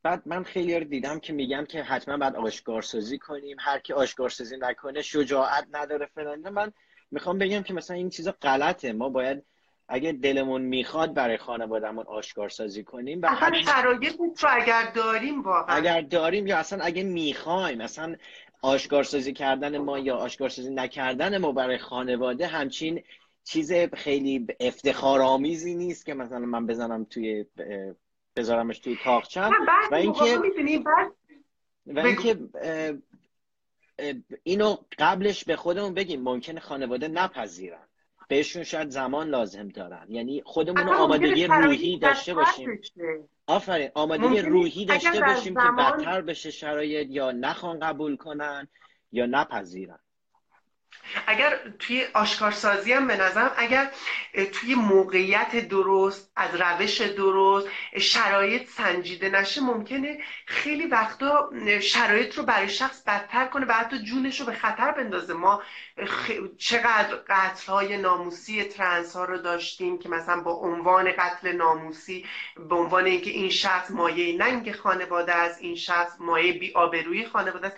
بعد من خیلی رو دیدم که میگم که حتما باید آشکارسازی کنیم. هر کی آشکارسازی نکنه شجاعت نداره فلان من می‌خوام بگم که مثلا این چیزا غلطه. ما باید اگه دلمون می‌خواد برای خانوادهمون آشکار سازی کنیم و اصلا شرایط رو اگر داریم واقعا. اگر داریم یا اصلا اگه می‌خوایم اصلا آشکارسازی کردن ما یا آشکارسازی نکردن ما برای خانواده همچین چیز خیلی افتخارآمیزی نیست که مثلا من بزنم توی بذارمش توی تاقچم و اینکه و اینکه اینو قبلش به خودمون بگیم ممکنه خانواده نپذیرن. بهشون شاید زمان لازم دارن. یعنی خودمون آمادگی روحی داشته باشیم. آفرین آمادگی روحی داشته باشیم که بدتر بشه شرایط یا نخوان قبول کنن یا نپذیرن. اگر توی آشکارسازی هم به نظرم اگر توی موقعیت درست از روش درست شرایط سنجیده نشه ممکنه خیلی وقتا شرایط رو برای شخص بدتر کنه و حتی جونش رو به خطر بندازه. ما چقدر قتل های ناموسی ترنس ها رو داشتیم که مثلا با عنوان قتل ناموسی به عنوان اینکه این شخص مایه ننگ خانواده است این شخص مایه بی آبروی خانواده است.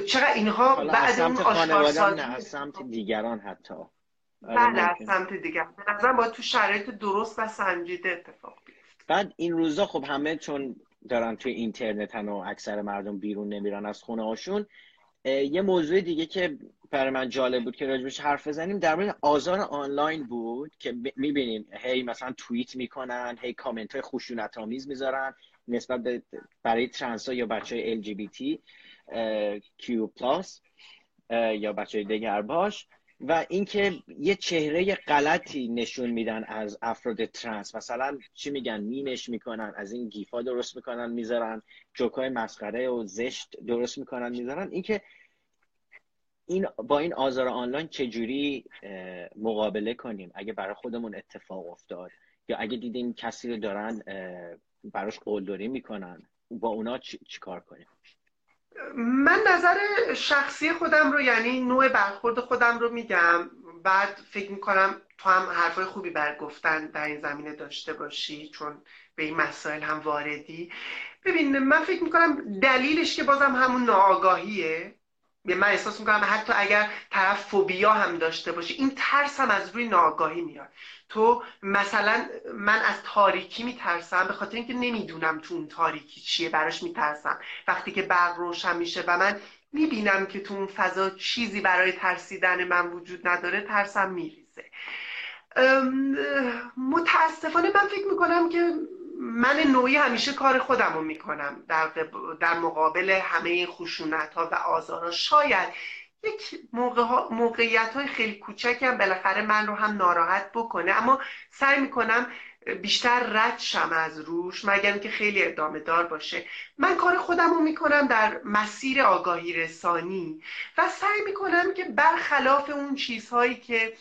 چقدر اینها بعد اون آشکارسازی نه از سمت دیگران حتی. آره، بله از سمت دیگران. به با تو شرایط درست و سنجیده اتفاق بیفته. بعد این روزا خب همه چون دارن توی اینترنتن و اکثر مردم بیرون نمیرن از خونه هاشون یه موضوع دیگه که برای من جالب بود که راجبش حرف بزنیم در مورد آزار آنلاین بود که می‌بینیم هی مثلا توییت می‌کنن هی کامنت های خشونت آمیز می‌ذارن نسبت به برای ترنس یا بچه های LGBTQ+ یا بچه دگرباش. و اینکه یه چهره غلطی نشون میدن از افراد ترنس. مثلا چی میگن؟ مینش می‌کنن از این GIF ا درست می‌کنن می‌ذارن. جوکای مسخره و زشت درست می‌کنن می‌ذارن. اینکه این با این آزار آنلاین چجوری مقابله کنیم؟ اگه برای خودمون اتفاق افتاد. یا اگه دیدیم کسی رو دارن براش قلدری می‌کنن. با اونا چی, کار کنیم؟ من نظر شخصی خودم رو یعنی نوع برخورد خودم رو میگم. بعد فکر می‌کنم تو هم حرفای خوبی برگفتن در این زمینه داشته باشی چون به این مسائل هم واردی. ببین من فکر می‌کنم دلیلش که بازم همون ناآگاهیه. من احساس می‌کنم حتی اگر طرف فوبیا هم داشته باشه این ترس هم از روی ناآگاهی میاد. تو مثلا من از تاریکی میترسم به خاطر اینکه نمی‌دونم تو اون تاریکی چیه براش میترسم. وقتی که برق روشن میشه و من می‌بینم که تو اون فضا چیزی برای ترسیدن من وجود نداره ترسم میریزه. متاسفانه من فکر می‌کنم که من نوعی همیشه کار خودم رو می‌کنم در, در مقابل همه خشونت ها و آزارها شاید یک موقع موقعیت های خیلی کوچک هم بالاخره من رو هم ناراحت بکنه اما سعی می‌کنم بیشتر رد شم از روش مگر که خیلی ادامه دار باشه. من کار خودم رو می‌کنم در مسیر آگاهی رسانی و سعی می‌کنم که برخلاف اون چیزهایی که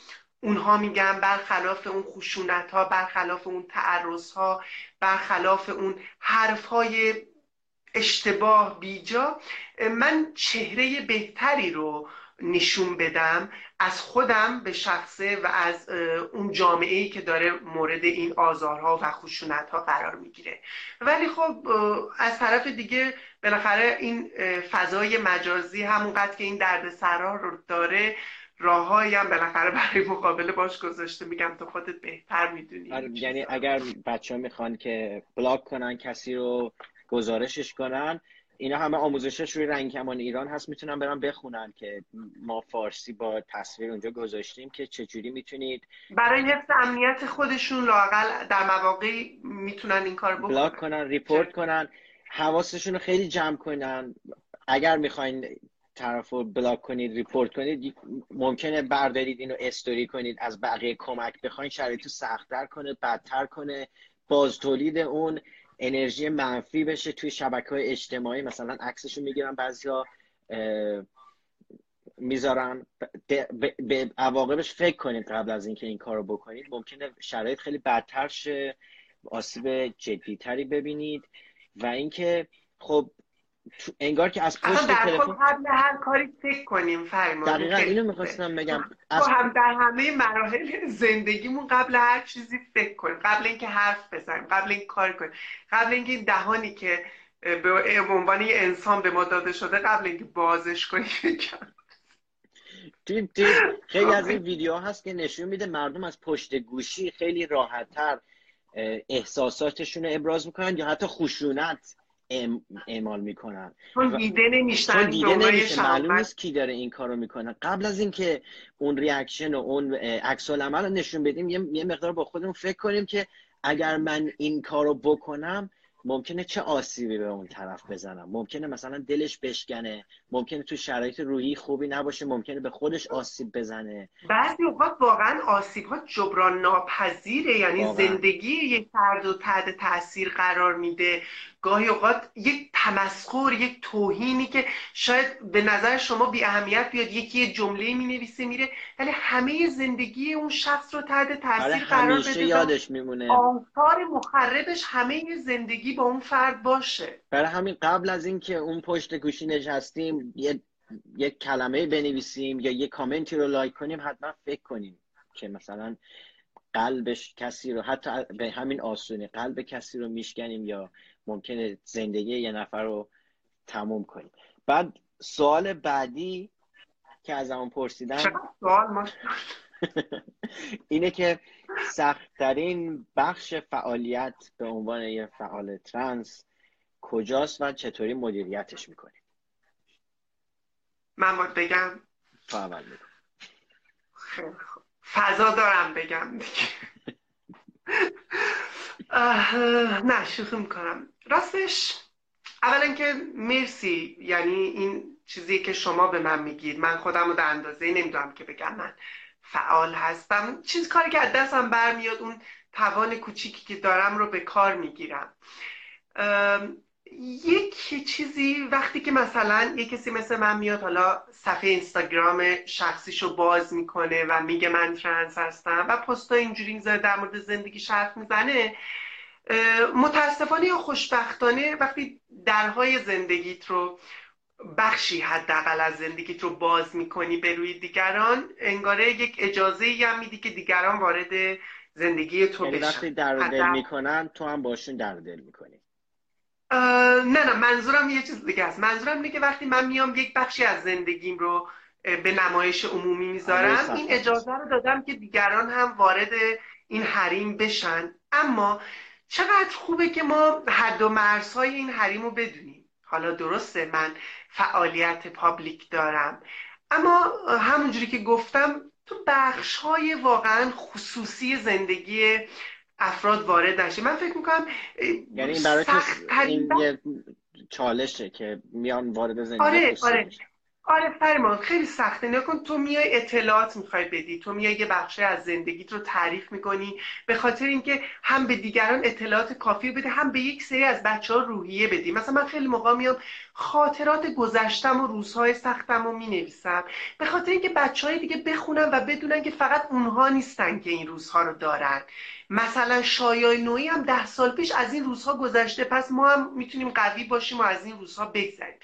اونها میگن برخلاف اون خشونت ها برخلاف اون تعرض ها برخلاف اون حرف های اشتباه بیجا من چهره بهتری رو نشون بدم از خودم به شخصه و از اون جامعه ای که داره مورد این آزارها و خشونت قرار می‌گیره. ولی خب از طرف دیگه بالاخره این فضای مجازی همونقدر که این دردسرا رو داره راههایی هم بالاخره برای مقابله باش گذاشته. میگم تو خودت بهتر می‌دونی. آره، یعنی اگر بچه ها می‌خوان که بلاک کنن کسی رو گزارشش کنن اینا همه آموزشش روی رنگ کمان ایران هست می‌تونن برن بخونن که ما فارسی با تصویر اونجا گذاشتیم که چجوری می‌تونید برای حفظ امنیت خودشون لاقل در مواقع می‌تونن این کار بکنن. block کنن report کنن حواسشون رو خیلی جمع کنن. اگر می‌خواین طرف رو block کنید report کنید ممکنه بردارید اینو استوری کنید از بقیه کمک بخواین شرایط سختتر کنه بدتر کنه باز تولید اون انرژی منفی بشه توی شبکه های اجتماعی. مثلا عکسشو می‌گیرن بعضیا می‌ذارن به عواقبش فکر کنید قبل از اینکه این کارو بکنید. ممکنه شرایط خیلی بدتر شه آسیب جدیتری ببینید. و اینکه خب انگار که از پشت تلفن قبل هر کاری فکر کنیم فرمان دقیقا اینو می‌خواستم بگم. از... هم در همه مراحل زندگیمون قبل هر چیزی فکر کنیم. قبل اینکه حرف بزنیم قبل این کار کنیم قبل اینکه این دهانی که به عنوان یه انسان به ما داده شده قبل اینکه بازش کنیم. خیلی از این ویدیو هست که نشون میده مردم از پشت گوشی خیلی راحتتر احساساتشون رو ابراز می‌کنن یا حتی خشونت. اعمال می‌کنن. چون دیده نمیشن چون دیده نمیشه. معلوم نیست کی داره این کارو می‌کنه. قبل از اینکه اون ریاکشن و اون عکس العمل رو نشون بدیم یه مقدار با خودمون فکر کنیم که اگر من این کارو بکنم ممکنه چه آسیبی به اون طرف بزنم؟ ممکنه مثلا دلش بشکنه ممکنه تو شرایط روحی خوبی نباشه ممکنه به خودش آسیب بزنه. بعضی اوقات واقعا آسیب ها جبران ناپذیره یعنی زندگی یک فرد و تحت تاثیر قرار میده. گاهی اوقات یک تمسخر یک توهینی که شاید به نظر شما بی اهمیت بیاد یکی یه جمله می نویسه میره. ولی همه زندگی اون شخص رو تحت تاثیر قرار بده یادش میمونه. آثار مخربش همه زندگی با اون فرد باشه. برای همین قبل از اینکه اون پشت گوشی نشستیم یه یک کلمه بنویسیم یا یه کامنتی رو لایک کنیم حتما فکر کنیم که مثلا قلبش کسی رو حتی به همین آسونی قلب کسی رو میشکنیم یا ممکنه زندگی یه نفر رو تموم کنیم. بعد سوال بعدی که از همون پرسیدن سوال اینه که سختترین بخش فعالیت به عنوان یه فعال ترنس کجاست و چطوری مدیریتش می‌کنیم؟ من باید بگم فعال فضا دارم بگم دیگه. نه شوخی می‌کنم. راستش اولا که مرسی یعنی این چیزی که شما به من میگید من خودم رو در اندازه نمی‌دونم که بگم من فعال هستم. چیز کاری که از دستم برمیاد اون توان کوچیکی که دارم رو به کار می‌گیرم. یک چیزی وقتی که مثلا یک کسی مثل من میاد حالا صفحه اینستاگرام شخصیشو باز می‌کنه و میگه من ترنس هستم و پستا اینجوری می‌ذاره در مورد زندگی شرف می‌زنه متاسفانه یا خوشبختانه وقتی درهای زندگیت رو بخشی حداقل از زندگیت رو باز می‌کنی به روی دیگران انگاره یک اجازه ای هم میدی که دیگران وارد زندگی تو یعنی بشن. وقتی در دل می‌کنن تو هم باشون در دل می‌کنی. نه نه منظورم یه چیز دیگه است. منظورم اینه که وقتی من میام یک بخشی از زندگیم رو به نمایش عمومی می‌ذارم این اجازه رو دادم که دیگران هم وارد این حریم بشن. اما چقدر خوبه که ما حد و مرزهای این حریم رو بدونیم. حالا درسته من فعالیت پابلیک دارم. اما همونجوری که گفتم تو بخش های واقعا خصوصی زندگی افراد وارد نشه. من فکر می‌کنم یعنی این برای این یه چالشه که میان وارد زندگی آره آره. آره فرمان خیلی سخته. نکن تو میای اطلاعات می‌خوای بدی. تو میای یه بخشی از زندگیت رو تعریف می‌کنی. به خاطر اینکه هم به دیگران اطلاعات کافی بده هم به یک سری از بچه ها روحیه بدی. مثلا من خیلی موقع میام خاطرات گذشتم و روزهای سختم رو می‌نویسم. به خاطر اینکه بچه های دیگه بخونن و بدونن که فقط اونها نیستن که این روزها رو دارن. مثلا شایای نوعی هم ده سال پیش از این روزها گذشته پس ما هم می‌تونیم قوی باشیم و از این روزها بگذریم.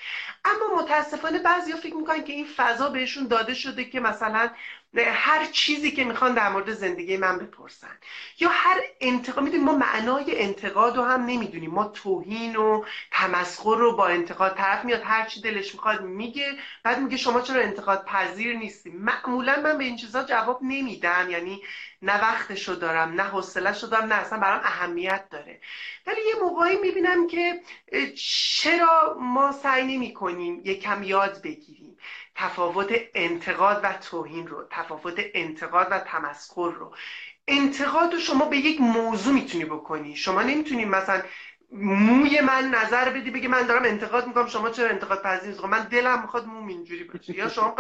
اما متاسفانه بعضی فکر می‌کنن که این فضا بهشون داده شده که مثلا هر چیزی که می‌خوان در مورد زندگی من بپرسن. یا هر انتقاد می‌دونیم ما معنای انتقاد رو هم نمی‌دونیم. ما توهین و تمسخر رو با انتقاد طرف میاد هر چی دلش می‌خواد میگه بعد میگه شما چرا انتقاد پذیر نیستی؟ معمولا من به این چیزا جواب نمیدم. یعنی نه وقتشو دارم نه حوصلهشو دارم نه اصلا برام اهمیت داره. ولی یه موقعی می‌بینم که چرا ما سعی نمی کنیم یکم یاد بگیریم؟ تفاوت انتقاد و توهین رو تفاوت انتقاد و تمسخر رو. انتقاد رو شما به یک موضوع می‌تونی بکنی. شما نمی‌تونی مثلا موی من نظر بدی بگی من دارم انتقاد می‌کنم شما چرا انتقاد پذیر من دلم می‌خواد موم اینجوری باشه. یا شما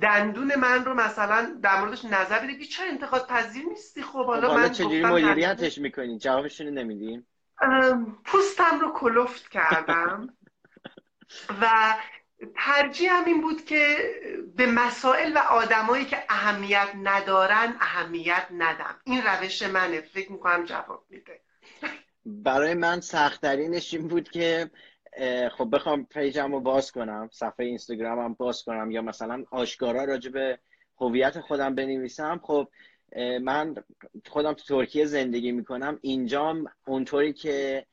دندون من رو مثلا در موردش نظر بدی چرا انتقاد پذیر نیستی؟ خب حالا خب، من چجوری مدیریتش می‌کنی؟ جوابشون نمیدیم پوستم رو کلفت کردم. و ترجیح این بود که به مسائل و آدمایی که اهمیت ندارن اهمیت ندم. این روش منه. فکر می‌کنم جواب میده. برای من سختترینش این بود که خب بخوام پیجم رو باز کنم صفحه اینستاگرامم باز کنم یا مثلا آشکارا راجع به هویت خودم بنویسم. خب من خودم تو ترکیه زندگی می‌کنم. اینجام اونطوری که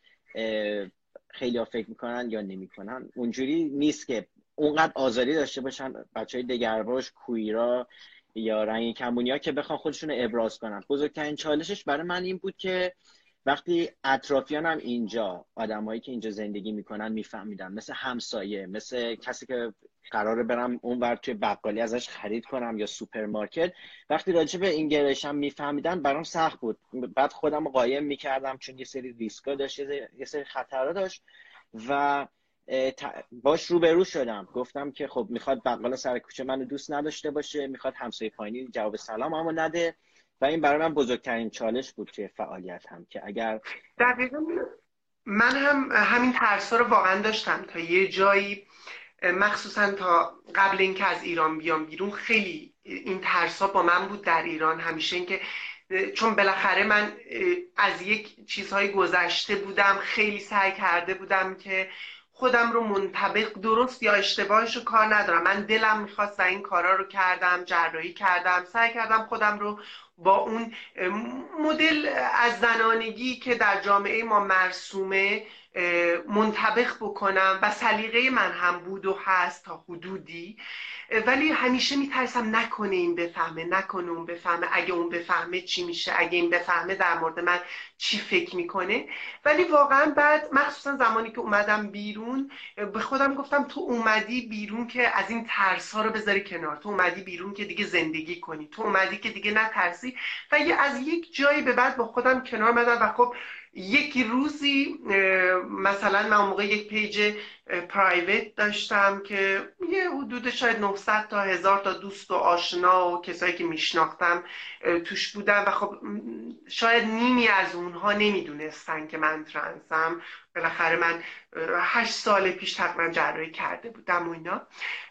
خیلی ها فکر می‌کنن یا نمی‌کنن اونجوری نیست که اونقدر آزادی داشته باشن بچه های دگرباش queer ا یا رنگین کمونی ها که بخوان خودشون ابراز کنن. بزرگترین چالشش برای من این بود که وقتی اطرافیانم اینجا آدمایی که اینجا زندگی می‌کنن میفهمیدن. مثل همسایه مثل کسی که قراره برم اونور توی بقالی ازش خرید کنم یا سوپرمارکت. وقتی راجع به این میفهمیدن برام سخت بود. بعد خودم رو قایم می‌کردم چون یه سری ریسکا داشت یه سری خطرها داشت و باش روبرو شدم. گفتم که خب می‌خواد بقال سر کوچه منو دوست نداشته باشه می‌خواد همسایه پایینی جواب سلام اما نده. و این برای من بزرگترین چالش بود که فعالیت هم که اگر دقیقا من هم همین ترس رو واقعا داشتم تا یه جایی مخصوصا تا قبل اینکه از ایران بیام بیرون خیلی این ترس با من بود در ایران. همیشه اینکه چون بالاخره من از یک چیزهای گذشته بودم خیلی سعی کرده بودم که خودم رو منطبق درست یا اشتباهش رو کار ندارم. من دلم می‌خواست و این کارا رو کردم جراحی کردم سعی کردم خودم رو با اون مدل از زنانگی که در جامعه ما مرسومه منطبق بکنم و سلیقه من هم بود و هست تا حدودی. ولی همیشه میترسم نکنه این بفهمه نکنه اون بفهمه. اگه اون بفهمه چی میشه اگه این بفهمه در مورد من چی فکر می‌کنه. ولی واقعا بعد مخصوصا زمانی که اومدم بیرون به خودم گفتم تو اومدی بیرون که از این ترس ها رو بذاری کنار. تو اومدی بیرون که دیگه زندگی کنی. تو اومدی که دیگه نترسی. و از یک جایی به بعد با خودم کنار مدم و خب یک روزی مثلا من موقع یک پیج پرایوت داشتم که یه حدود شاید 900 تا هزار تا دوست و آشنا و کسایی که میشناختم توش بودن. و خب شاید نیمی از اونها نمی‌دونستن که من ترنسم. بالاخره من هشت سال پیش تقریبا جراحی کرده بودم و اینا.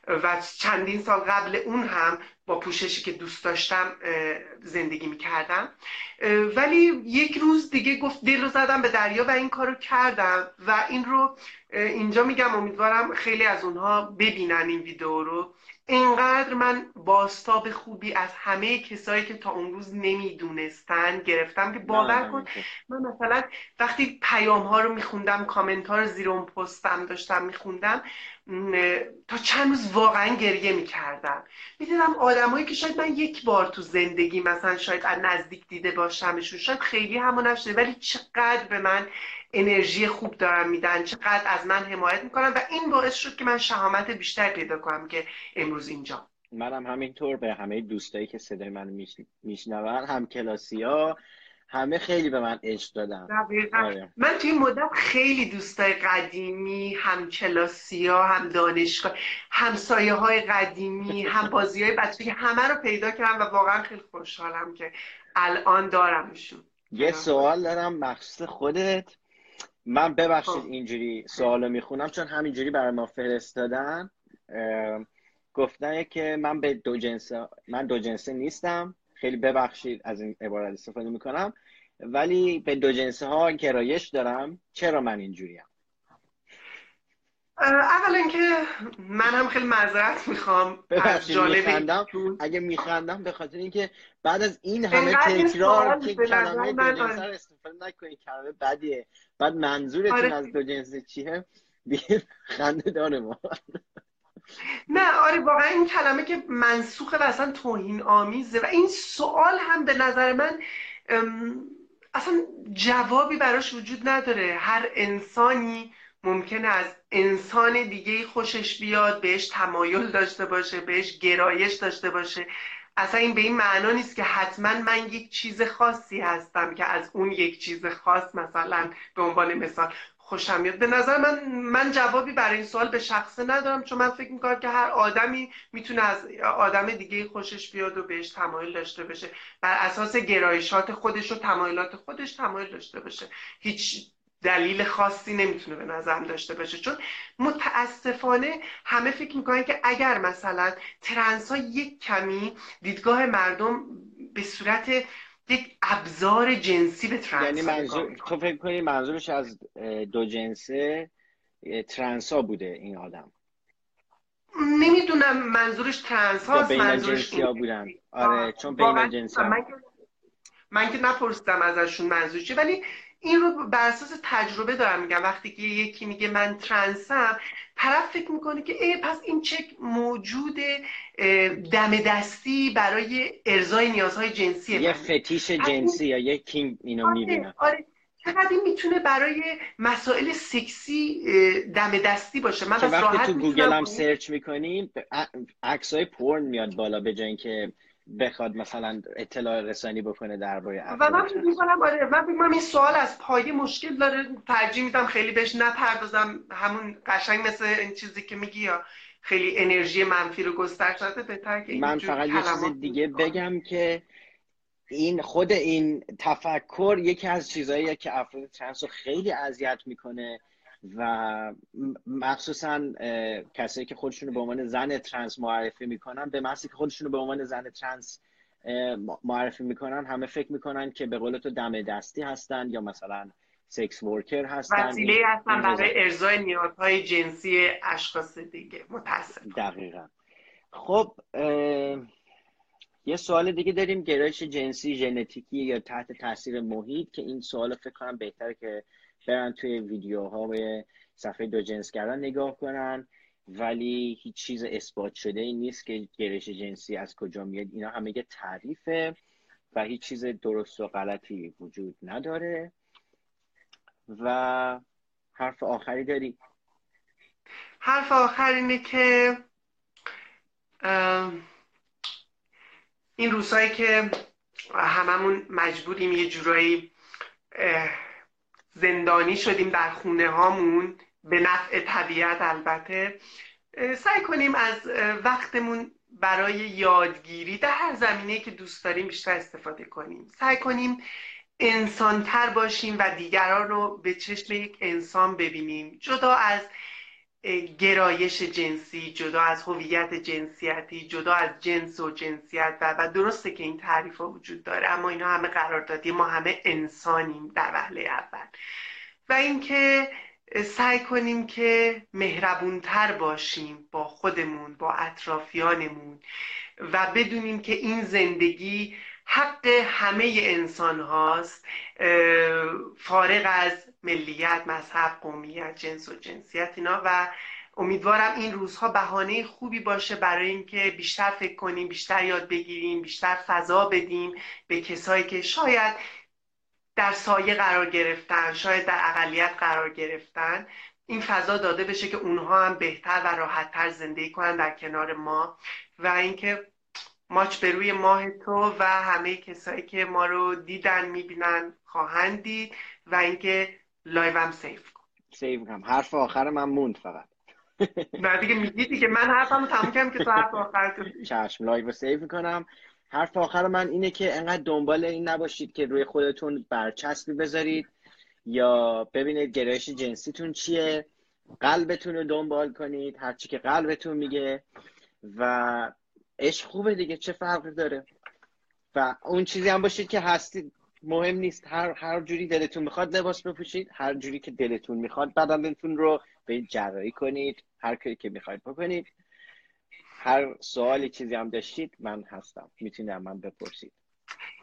و چندین سال قبل اون هم با پوششی که دوست داشتم زندگی می‌کردم. ولی یک روز دیگه گفت دل رو زدم به دریا و این کارو کردم و این رو اینجا میگم امیدوارم خیلی از اونها ببینن این ویدیو رو. اینقدر من باستاب خوبی از همه کسایی که تا اون روز نمی‌دونستن گرفتم که باور کن. من مثلا وقتی پیام ها رو میخوندم کامنت ها رو زیر اون پستم داشتم میخوندم تا چند روز واقعا گریه می‌کردم. می‌دیدم آدمایی که شاید من یک بار تو زندگی مثلا شاید از نزدیک دیده باشمشون شاید خیلی همون نشده ولی چقدر به من انرژی خوب دارن میدن چقدر از من حمایت می‌کنن و این باعث شد که من شهامت بیشتر پیدا کنم که امروز اینجا. منم همینطور به همه دوستایی که صدای من میشنون هم کلاسی ها همه خیلی به من عشق دادن. آره. من توی مدت خیلی دوستای قدیمی هم کلاسی ها هم دانشگاه همسایه های قدیمی هم بازی های بچگی همه رو پیدا کردم و واقعا خیلی خوشحالم که الان دارمشون. یه سوال دارم مخصوص خودت. من ببخشید خب. اینجوری سوالو می‌خونم چون همینجوری برای ما فرستادن. گفتن که من به دو جنسه من دو جنسه نیستم. خیلی ببخشید از این عبارت استفاده می‌کنم. ولی به دو جنسه ها گرایش دارم. چرا من اینجوریم اولا اینکه من هم خیلی معذرت می‌خوام. از جالب میخندم. اگه میخندم به خاطر اینکه بعد از این همه تکرار که کلمه دو جنسه رو استفاده نکنید کلمه بدیه. بعد منظورتون آره. از دو جنسه چیه؟ دیگه خنده داره ما. نه آره واقعا این کلمه که منسوخه و اصلا توهین آمیزه و این سوال هم به نظر من اصلا جوابی براش وجود نداره. هر انسانی ممکنه از انسان دیگه خوشش بیاد بهش تمایل داشته باشه بهش گرایش داشته باشه. اصلا این به این معنا نیست که حتما من یک چیز خاصی هستم که از اون یک چیز خاص مثلا به عنوان مثال خوشم میاد. به نظر من من جوابی برای این سوال به شخصه ندارم چون من فکر می‌کنم که هر آدمی می‌تونه از آدم دیگه خوشش بیاد و بهش تمایل داشته باشه. بر اساس گرایشات خودش و تمایلات خودش تمایل داشته باشه. هیچ دلیل خاصی نمی‌تونه به نظرم داشته باشه. چون متاسفانه همه فکر می‌کنن که اگر مثلا ترنس ها یک کمی دیدگاه مردم به صورت یک ابزار جنسی به ترنس یعنی منظور تو فکر کنی منظورش از دو جنسه ترنس ها بوده این آدم. نمی‌دونم منظورش ترنس ها منظورش ها بودن. آره چون بین جنسی من, من که نپرسیدم ازشون منظور چی ولی این رو بر اساس تجربه دارم میگم. وقتی که یکی میگه من ترنسم طرف فکر می‌کنه که ای پس این یک موجود دم دستی برای ارضای نیازهای جنسی یه فتیش جنسی یا یه kink اینو آره، می‌بینه. آره. چقدر این می‌تونه برای مسائل سکسی دم دستی باشه؟ من از وقتی تو گوگل هم search می‌کنیم عکسای پورن میاد بالا به جای اینکه بخواد مثلا اطلاع رسانی بکنه درباره و من می‌کنم آره من من این سوال از پایه مشکل داره. ترجیح میدم خیلی بهش نپردازم. همون قشنگ مثل این چیزی که میگی یا خیلی انرژی منفی رو گسترش نده بهتر که من فقط یه چیز دیگه بگم که این خود این تفکر یکی از چیزهایی که افراد ترنس رو خیلی اذیت می‌کنه. و مخصوصا کسایی که خودشون رو به عنوان زن ترنس معرفی می‌کنن به محضی که خودشون رو به عنوان زن ترنس معرفی می‌کنن همه فکر می‌کنن که به قول تو دم دستی هستن یا مثلا sex worker هستن. وسیله هستن برای ارضای نیازهای جنسی اشخاص دیگه. متاسف دقیقا. خب یه سوال دیگه داریم گرایش جنسی ژنتیکی یا تحت تاثیر محیط که این سوال فکر کنم بهتره که برن توی ویدیوها و صفحه دو جنسگران نگاه کنن ولی هیچ چیز اثبات شده ای نیست که گرش جنسی از کجا میاد. اینا همه یه تعریفه و هیچ چیز درست و غلطی وجود نداره. و حرف آخری داری؟ حرف آخر اینه که این روزهایی که هممون مجبوریم یه جورایی زندانی شدیم در خونه هامون به نفع طبیعت البته. سعی کنیم از وقتمون برای یادگیری در هر زمینه که دوست داریم بیشتر استفاده کنیم. سعی کنیم انسانتر باشیم و دیگران رو به چشم یک انسان ببینیم. جدا از گرایش جنسی جدا از هویت جنسیتی جدا از جنس و جنسیت و, و درسته که این تعریف ها وجود داره اما اینا همه قرار دادی ما همه انسانیم در وهله اول. و اینکه سعی کنیم که مهربونتر باشیم با خودمون با اطرافیانمون و بدونیم که این زندگی حق همه انسان هاست فارغ از ملیت مذهب قومیت جنس و جنسیت اینا و امیدوارم این روزها بهانه خوبی باشه برای اینکه بیشتر فکر کنیم بیشتر یاد بگیریم بیشتر فضا بدیم به کسایی که شاید در سایه قرار گرفتن شاید در اقلیت قرار گرفتن. این فضا داده بشه که اونها هم بهتر و راحتتر زندگی کنن در کنار ما و اینکه ماچ به روی ماه تو و همه کسایی که ما رو دیدن می‌بینن خواهند دید و اینکه live هم save کن. save کنم حرف آخر من موند فقط. نه دیگه میگی دیگه من حرفمو تموم کردم که تو حرف آخر چشم live و save می‌کنم. حرف آخر من اینه که انقدر دنبال این نباشید که روی خودتون برچسبی بذارید یا ببینید گرایش جنسیتون چیه. قلبتون رو دنبال کنید هرچی که قلبتون میگه. و عشق خوبه دیگه چه فرقی داره؟ و اون چیزی هم باشید که هستید. مهم نیست. هر هر جوری دلتون می‌خواد لباس بپوشید هر جوری که دلتون می‌خواد بدنتون رو به جرایی کنید هر کاری که می‌خواید بکنید. هر سوالی چیزی هم داشتید من هستم. می‌تونید من بپرسید.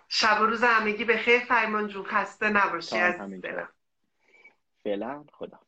شب و روز همگی به خیر فرمان جون خسته نباشی از فعلا خدا.